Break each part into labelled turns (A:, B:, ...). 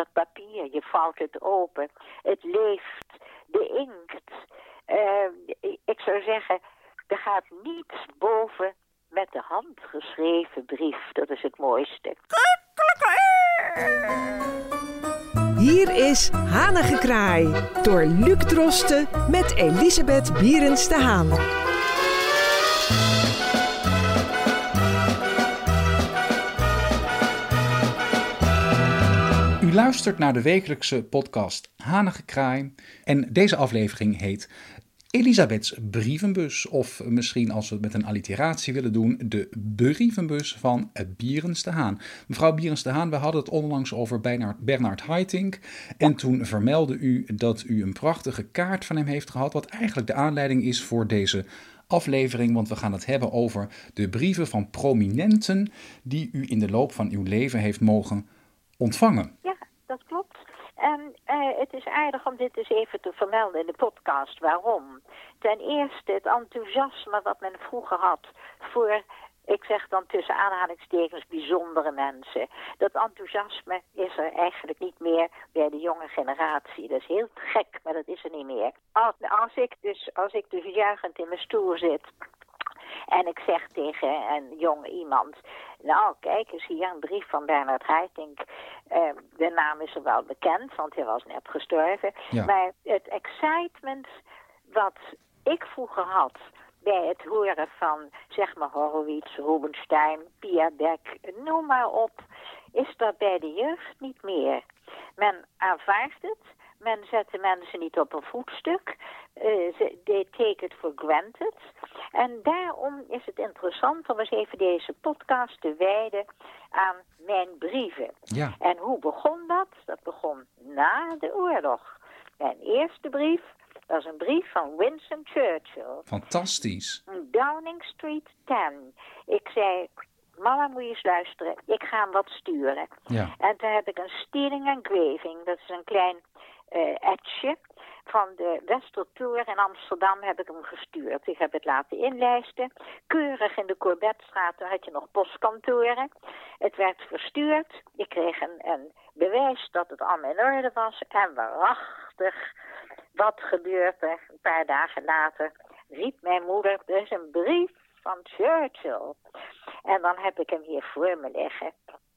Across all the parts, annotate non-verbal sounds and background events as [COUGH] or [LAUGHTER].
A: dat papier, je vouwt het open. Het leeft, de inkt. Uh, ik zou zeggen, er gaat niets boven met de hand geschreven brief. Dat is het mooiste.
B: Hier is Hanengekraai door Luc Drosten met Elisabeth Bierens de.
C: U luistert naar de wekelijkse podcast Hanengekraai en deze aflevering heet Elisabeths brievenbus. Of misschien als we het met een alliteratie willen doen, de brievenbus van Bierens de Haan. Mevrouw Bierens de Haan, we hadden het onlangs over Bernard, Haitink. En toen vermeldde u dat u een prachtige kaart van hem heeft gehad. Wat eigenlijk de aanleiding is voor deze aflevering. Want we gaan het hebben over de brieven van prominenten die u in de loop van uw leven heeft mogen ontvangen.
A: Dat klopt. En uh, het is aardig om dit eens even te vermelden in de podcast. Waarom? Ten eerste het enthousiasme wat men vroeger had voor, ik zeg dan tussen aanhalingstekens, bijzondere mensen. Dat enthousiasme is er eigenlijk niet meer bij de jonge generatie. Dat is heel gek, maar dat is er niet meer. Als, als ik dus, als ik dus juichend in mijn stoel zit en ik zeg tegen een jong iemand, nou kijk eens hier een brief van Bernard Haitink. Uh, de naam is er wel bekend, want hij was net gestorven. Maar het excitement wat ik vroeger had bij het horen van, zeg maar, Horowitz, Rubenstein, Pia Beck, noem maar op, is dat bij de jeugd niet meer. Men aanvaardt het, men zet de mensen niet op een voetstuk. Uh, they take it for granted. En daarom is het interessant om eens even deze podcast te wijden aan mijn brieven.
C: Ja.
A: En hoe begon dat? Dat begon na de oorlog. Mijn eerste brief was een brief van Winston Churchill.
C: Fantastisch.
A: Downing Street 10. Ik zei, mama moet je eens luisteren, ik ga hem wat sturen.
C: Ja.
A: En toen heb ik een stealing engraving, dat is een klein etje van de Westertour in Amsterdam heb ik hem gestuurd. Ik heb het laten inlijsten. Keurig in de Courbetstraat, daar had je nog postkantoren. Het werd verstuurd. Ik kreeg een, een bewijs dat het allemaal in orde was. En waarachtig, wat gebeurt er? Een paar dagen later riep mijn moeder, er is een brief van Churchill. En dan heb ik hem hier voor me liggen.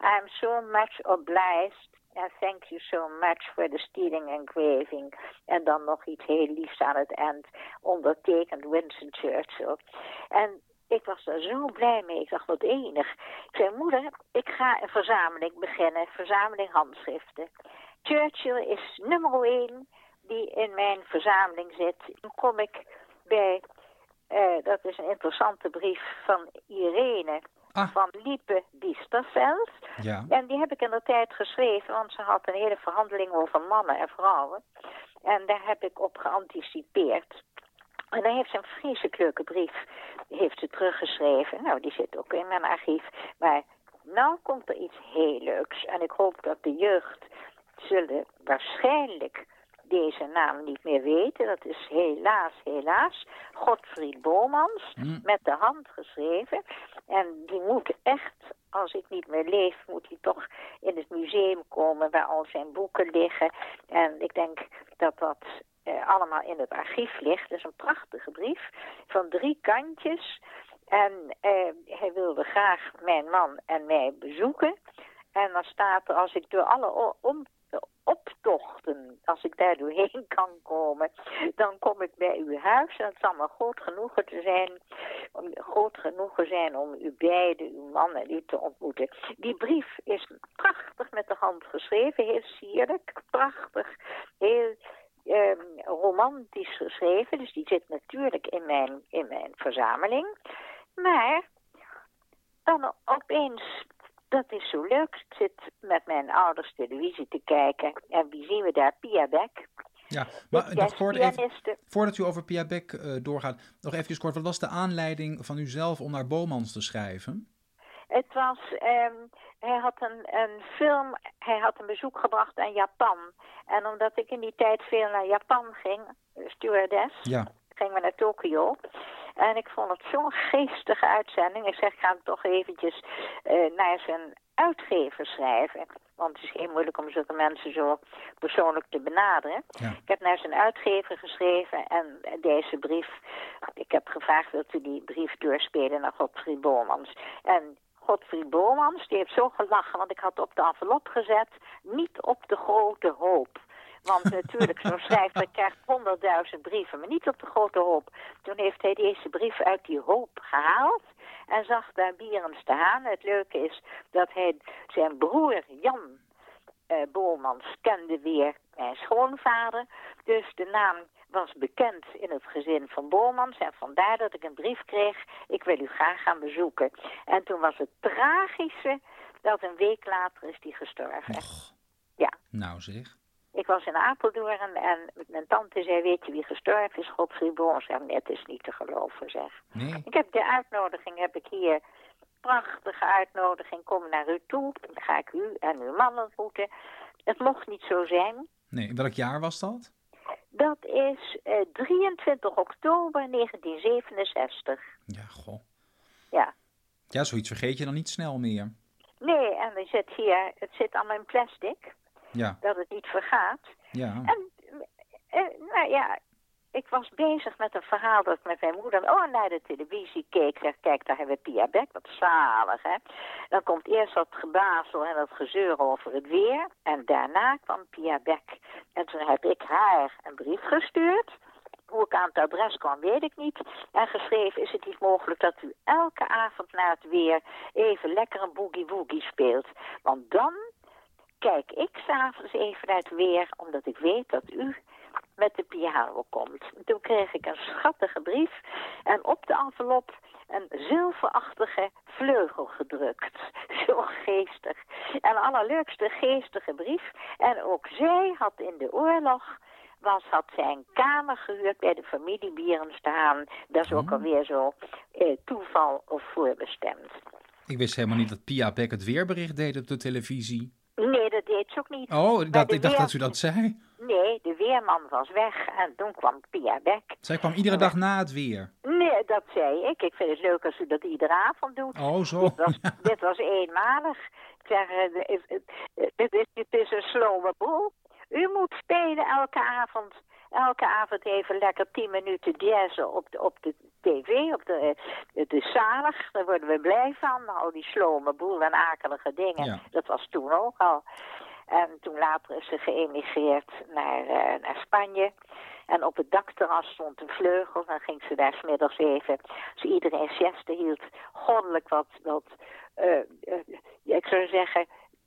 A: I'm so much obliged en thank you so much for the stealing engraving. En dan nog iets heel liefs aan het eind, ondertekend Winston Churchill. En ik was er zo blij mee. Ik dacht, wat enig. Ik zei, moeder, ik ga een verzameling beginnen. Verzameling handschriften. Churchill is nummer één die in mijn verzameling zit. Dan kom ik bij, uh, dat is een interessante brief van Irene
C: Ah.
A: van Liepe Biesterveld.
C: Ja.
A: En die heb ik in de tijd geschreven, want ze had een hele verhandeling over mannen en vrouwen. En daar heb ik op geanticipeerd. En dan heeft ze een vreselijk leuke brief, heeft ze teruggeschreven. Nou, die zit ook in mijn archief. Maar nou komt er iets heel leuks. En ik hoop dat de jeugd zullen waarschijnlijk deze naam niet meer weten. Dat is helaas, helaas, Godfried Bomans,
C: Mm.
A: met de hand geschreven. En die moet echt, als ik niet meer leef, moet hij toch in het museum komen waar al zijn boeken liggen. En ik denk dat dat eh, allemaal in het archief ligt. Dat is een prachtige brief van drie kantjes. En eh, hij wilde graag mijn man en mij bezoeken. En dan staat er, als ik door alle om, optochten, als ik daar doorheen [LAUGHS] kan komen, dan kom ik bij uw huis. En het zal me groot genoegen te zijn, om, groot genoegen zijn om u beiden, uw man en u te ontmoeten. Die brief is prachtig met de hand geschreven, heel sierlijk, prachtig, heel ehm, romantisch geschreven. Dus die zit natuurlijk in mijn, in mijn verzameling. Maar dan opeens dat is zo leuk. Ik zit met mijn ouders televisie te kijken. En wie zien we daar? Pia Beck.
C: Ja, maar nog kort even, voordat u over Pia Beck eh, doorgaat, nog even kort. Wat was de aanleiding van u zelf om naar Bomans te schrijven?
A: Het was, ehm, hij had een, een film, hij had een bezoek gebracht aan Japan. En omdat ik in die tijd veel naar Japan ging, stewardess,
C: Ja.
A: gingen we naar Tokio. En ik vond het zo'n geestige uitzending. Ik zeg, ik ga hem toch eventjes eh, naar zijn uitgever schrijven. Want het is heel moeilijk om zulke mensen zo persoonlijk te benaderen.
C: Ja.
A: Ik heb naar zijn uitgever geschreven en deze brief... Ik heb gevraagd, wilt u die brief doorspelen naar Godfried Bomans? En Godfried Bomans, die heeft zo gelachen, want ik had op de envelop gezet... niet op de grote hoop. Want natuurlijk, zo'n schrijver krijgt honderdduizend brieven, maar niet op de grote hoop. Toen heeft hij deze brief uit die hoop gehaald en zag daar Bierens te Haan. Het leuke is dat hij zijn broer Jan eh Bolmans kende weer mijn schoonvader. Dus de naam was bekend in het gezin van Bolmans. En vandaar dat ik een brief kreeg, ik wil u graag gaan bezoeken. En toen was het tragische dat een week later is die gestorven.
C: Och,
A: Ja.
C: nou zeg.
A: Ik was in Apeldoorn en mijn tante zei, weet je wie gestorven is? Godfried Boons. Ja, het is niet te geloven, zeg.
C: Nee,
A: Ik heb de uitnodiging, heb ik hier. Prachtige uitnodiging, kom naar u toe. Dan ga ik u en uw man ontmoeten. Het mocht niet zo zijn.
C: nee. In welk jaar was dat?
A: Dat is eh, 23 oktober 1967.
C: Ja, goh.
A: Ja.
C: Ja, zoiets vergeet je dan niet snel meer.
A: Nee, en er zit hier, het zit allemaal in plastic,
C: Ja,
A: dat het niet vergaat.
C: ja.
A: En, eh, nou ja, ik was bezig met een verhaal dat ik met mijn moeder oh, naar de televisie keek. Zeg, kijk, daar hebben we Pia Beck, wat zalig, hè. Dan komt eerst dat gebazel en dat gezeur over het weer. En daarna kwam Pia Beck. En toen heb ik haar een brief gestuurd. Hoe ik aan het adres kwam, weet ik niet. En geschreven is het niet mogelijk dat u elke avond na het weer even lekker een boogie-woogie speelt. Want dan kijk ik s'avonds even naar het weer, omdat ik weet dat u met de piano komt. Toen kreeg ik een schattige brief en op de envelop een zilverachtige vleugel gedrukt. [LAUGHS] Zo geestig. En allerleukste geestige brief. En ook zij had in de oorlog was, had zij een kamer gehuurd bij de familie Bierens te Haan. Dat is ook
C: Oh.
A: alweer zo eh, toeval of voorbestemd.
C: Ik wist helemaal niet dat Pia Beck het weerbericht deed op de televisie.
A: Deed ze ook niet.
C: Oh, dat, ik dacht dat u dat zei.
A: Nee, de weerman was weg en toen kwam Pia Beck.
C: Zij kwam iedere dag na het weer.
A: Nee, dat zei ik. Ik vind het leuk als u dat iedere avond doet.
C: Oh, zo.
A: Dit was, dit was eenmalig. Ik zeg, eh, het, het, het, is, het is een slome boel. U moet spelen elke avond. Elke avond even lekker tien minuten jazzen op de, op de tv. Op de, eh, het is zalig, daar worden we blij van. Al die slome boel en akelige dingen.
C: Ja.
A: Dat was toen ook al. En toen later is ze geëmigreerd naar, eh, naar Spanje. En op het dakterras stond een vleugel. Dan ging ze daar smiddags even, als iedereen sieste hield, goddelijk wat, wat eh, ik zou zeggen,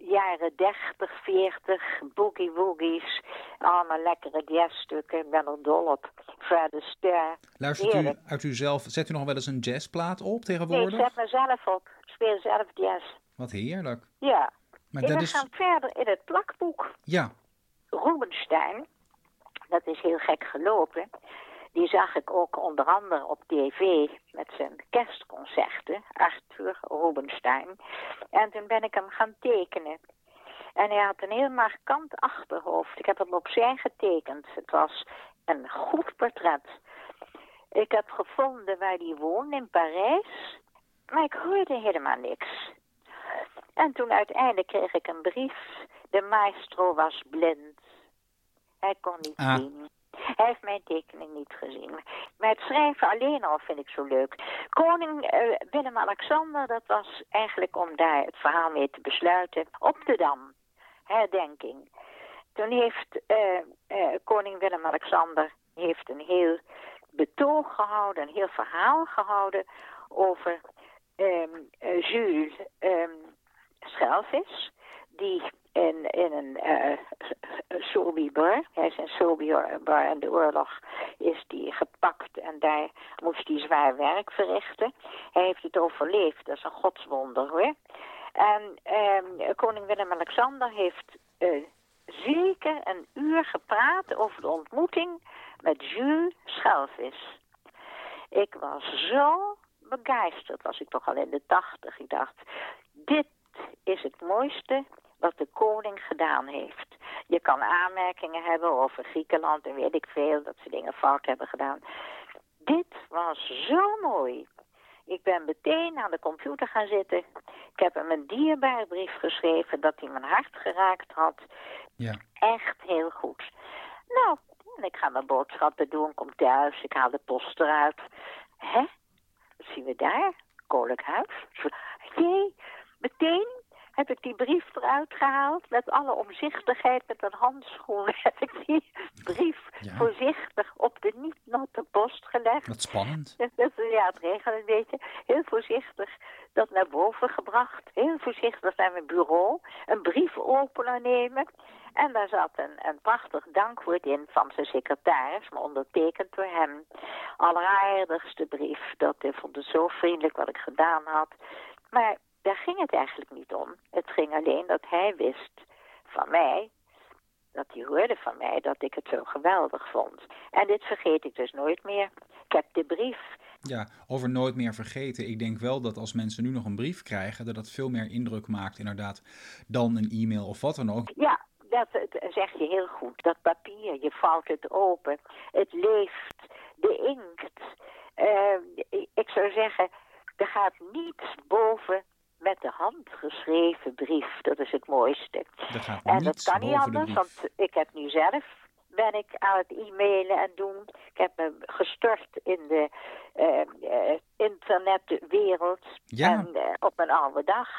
A: jaren 30, 40, boogie woogies. Allemaal lekkere jazzstukken. Ik ben er dol op. Fred Astaire.
C: Luistert u
A: Heerlijk.
C: uit uzelf, zet u nog wel eens een jazzplaat op
A: Nee, ik
C: tegenwoordig?
A: zet mezelf op. Ik speel zelf jazz.
C: Wat heerlijk.
A: Ja.
C: Maar
A: en
C: dat
A: we
C: is,
A: gaan verder in het plakboek.
C: ja,
A: Rubenstein, dat is heel gek gelopen. Die zag ik ook onder andere op tv met zijn kerstconcerten, Arthur Rubenstein. En toen ben ik hem gaan tekenen. En hij had een heel markant achterhoofd. Ik heb hem opzij getekend. Het was een goed portret. Ik heb gevonden waar hij woonde in Parijs, maar ik hoorde helemaal niks. En toen uiteindelijk kreeg ik een brief. De maestro was blind. Hij kon niet
C: Ah.
A: zien. Hij heeft mijn tekening niet gezien. Maar het schrijven alleen al vind ik zo leuk. Koning eh, Willem-Alexander, dat was eigenlijk om daar het verhaal mee te besluiten. Op de Dam. Herdenking. Toen heeft eh, eh, koning Willem-Alexander heeft een heel betoog gehouden, een heel verhaal gehouden over eh, Jules ehm, Schelvis, die in, in een eh Sobibor, hij is in Sobibor in de oorlog, is die gepakt en daar moest hij zwaar werk verrichten. Hij heeft het overleefd, dat is een godswonder hoor. En ehm, koning Willem-Alexander heeft eh, zeker een uur gepraat over de ontmoeting met Jules Schelvis. Ik was zo begeisterd, was ik toch al in de tachtig. Ik dacht, dit is het mooiste wat de koning gedaan heeft. Je kan aanmerkingen hebben over Griekenland en weet ik veel, dat ze dingen fout hebben gedaan. Dit was zo mooi. Ik ben meteen aan de computer gaan zitten. Ik heb hem een dierbare brief geschreven dat hij mijn hart geraakt had.
C: Ja.
A: Echt heel goed. Nou, ik ga mijn boodschappen doen, kom thuis, ik haal de post eruit. Hè? Wat zien we daar? Koninklijk Huis. Jee, meteen heb ik die brief eruit gehaald. Met alle omzichtigheid, met een handschoen heb ik die brief
C: Ja.
A: voorzichtig op de niet natte post gelegd.
C: Wat spannend.
A: Dat, dat- ja, het regent een beetje. Heel voorzichtig dat naar boven gebracht. Heel voorzichtig naar mijn bureau. Een briefopener nemen. En daar zat een, een prachtig dankwoord in van zijn secretaris, maar ondertekend door hem. Alleraardigste brief. Dat hij vond het zo vriendelijk wat ik gedaan had. Maar daar ging het eigenlijk niet om. Het ging alleen dat hij wist van mij dat hij hoorde van mij dat ik het zo geweldig vond. En dit vergeet ik dus nooit meer. Ik heb de brief.
C: Ja, over nooit meer vergeten. Ik denk wel dat als mensen nu nog een brief krijgen, dat dat veel meer indruk maakt, inderdaad, dan een e-mail of wat dan ook.
A: Ja, dat, zeg je heel goed. Dat papier, je valt het open. Het leeft. De inkt. Eh, ik zou zeggen, er gaat niets boven met de hand geschreven brief. Dat is het mooiste.
C: Gaat
A: En dat kan niet anders, want ik heb nu zelf ben ik aan het e-mailen en doen. Ik heb me gestort in de eh, eh, internetwereld
C: Ja.
A: en eh, op mijn oude dag.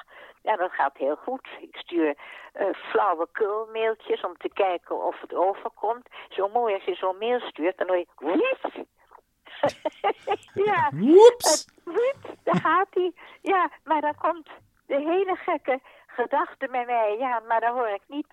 A: En dat gaat heel goed. Ik stuur eh flauwekul mailtjes om te kijken of het overkomt. Zo mooi als je zo'n mail stuurt, dan hoor je... [LAUGHS] Ja,
C: Woeps!
A: Daar gaat hij. Ja, maar dan komt de hele gekke gedachte bij mij. Ja, maar dan hoor ik niet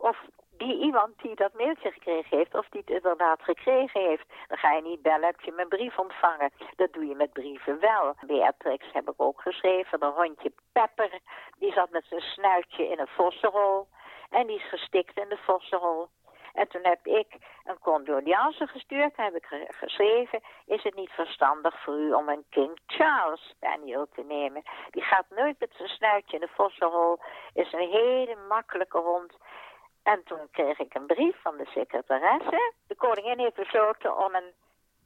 A: of die iemand die dat mailtje gekregen heeft, of die het inderdaad gekregen heeft. Dan ga je niet bellen, heb je mijn brief ontvangen. Dat doe je met brieven wel. Beatrix heb ik ook geschreven, een hondje Pepper. Die zat met zijn snuitje in een vossenrol. En die is gestikt in de vossenrol. En toen heb ik een condoliance gestuurd, heb ik ge- geschreven, is het niet verstandig voor u om een King Charles Spaniel te nemen? Die gaat nooit met zijn snuitje in de vossenhol, is een hele makkelijke hond. En toen kreeg ik een brief van de secretaresse. De koningin heeft besloten om een,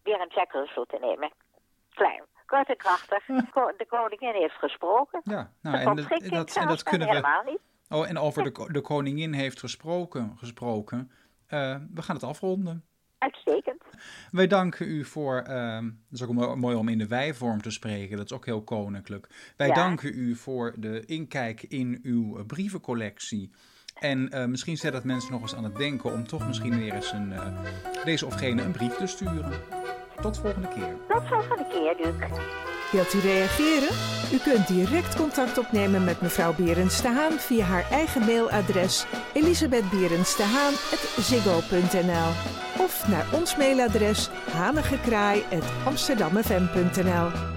A: weer een Jack Russell te nemen. Klein, kort en krachtig. De koningin heeft gesproken.
C: Ja, nou, en dat, en dat kunnen we.
A: helemaal niet.
C: Oh, en over de, de koningin heeft gesproken. gesproken. Eh, we gaan het afronden.
A: Uitstekend.
C: Wij danken u voor, ehm dat is ook mo- mooi om in de wijvorm te spreken, dat is ook heel koninklijk. Wij
A: Ja.
C: danken u voor de inkijk in uw brievencollectie. En eh, misschien zet het mensen nog eens aan het denken om toch misschien weer eens een, eh, deze of gene een brief te sturen. Tot volgende keer.
A: Tot volgende keer, Luc.
B: Wilt u reageren? U kunt direct contact opnemen met mevrouw Berends de Haan via haar eigen mailadres elisabethberensdehaan.ziggo.nl of naar ons mailadres hanigekraai.amsterdammefm.nl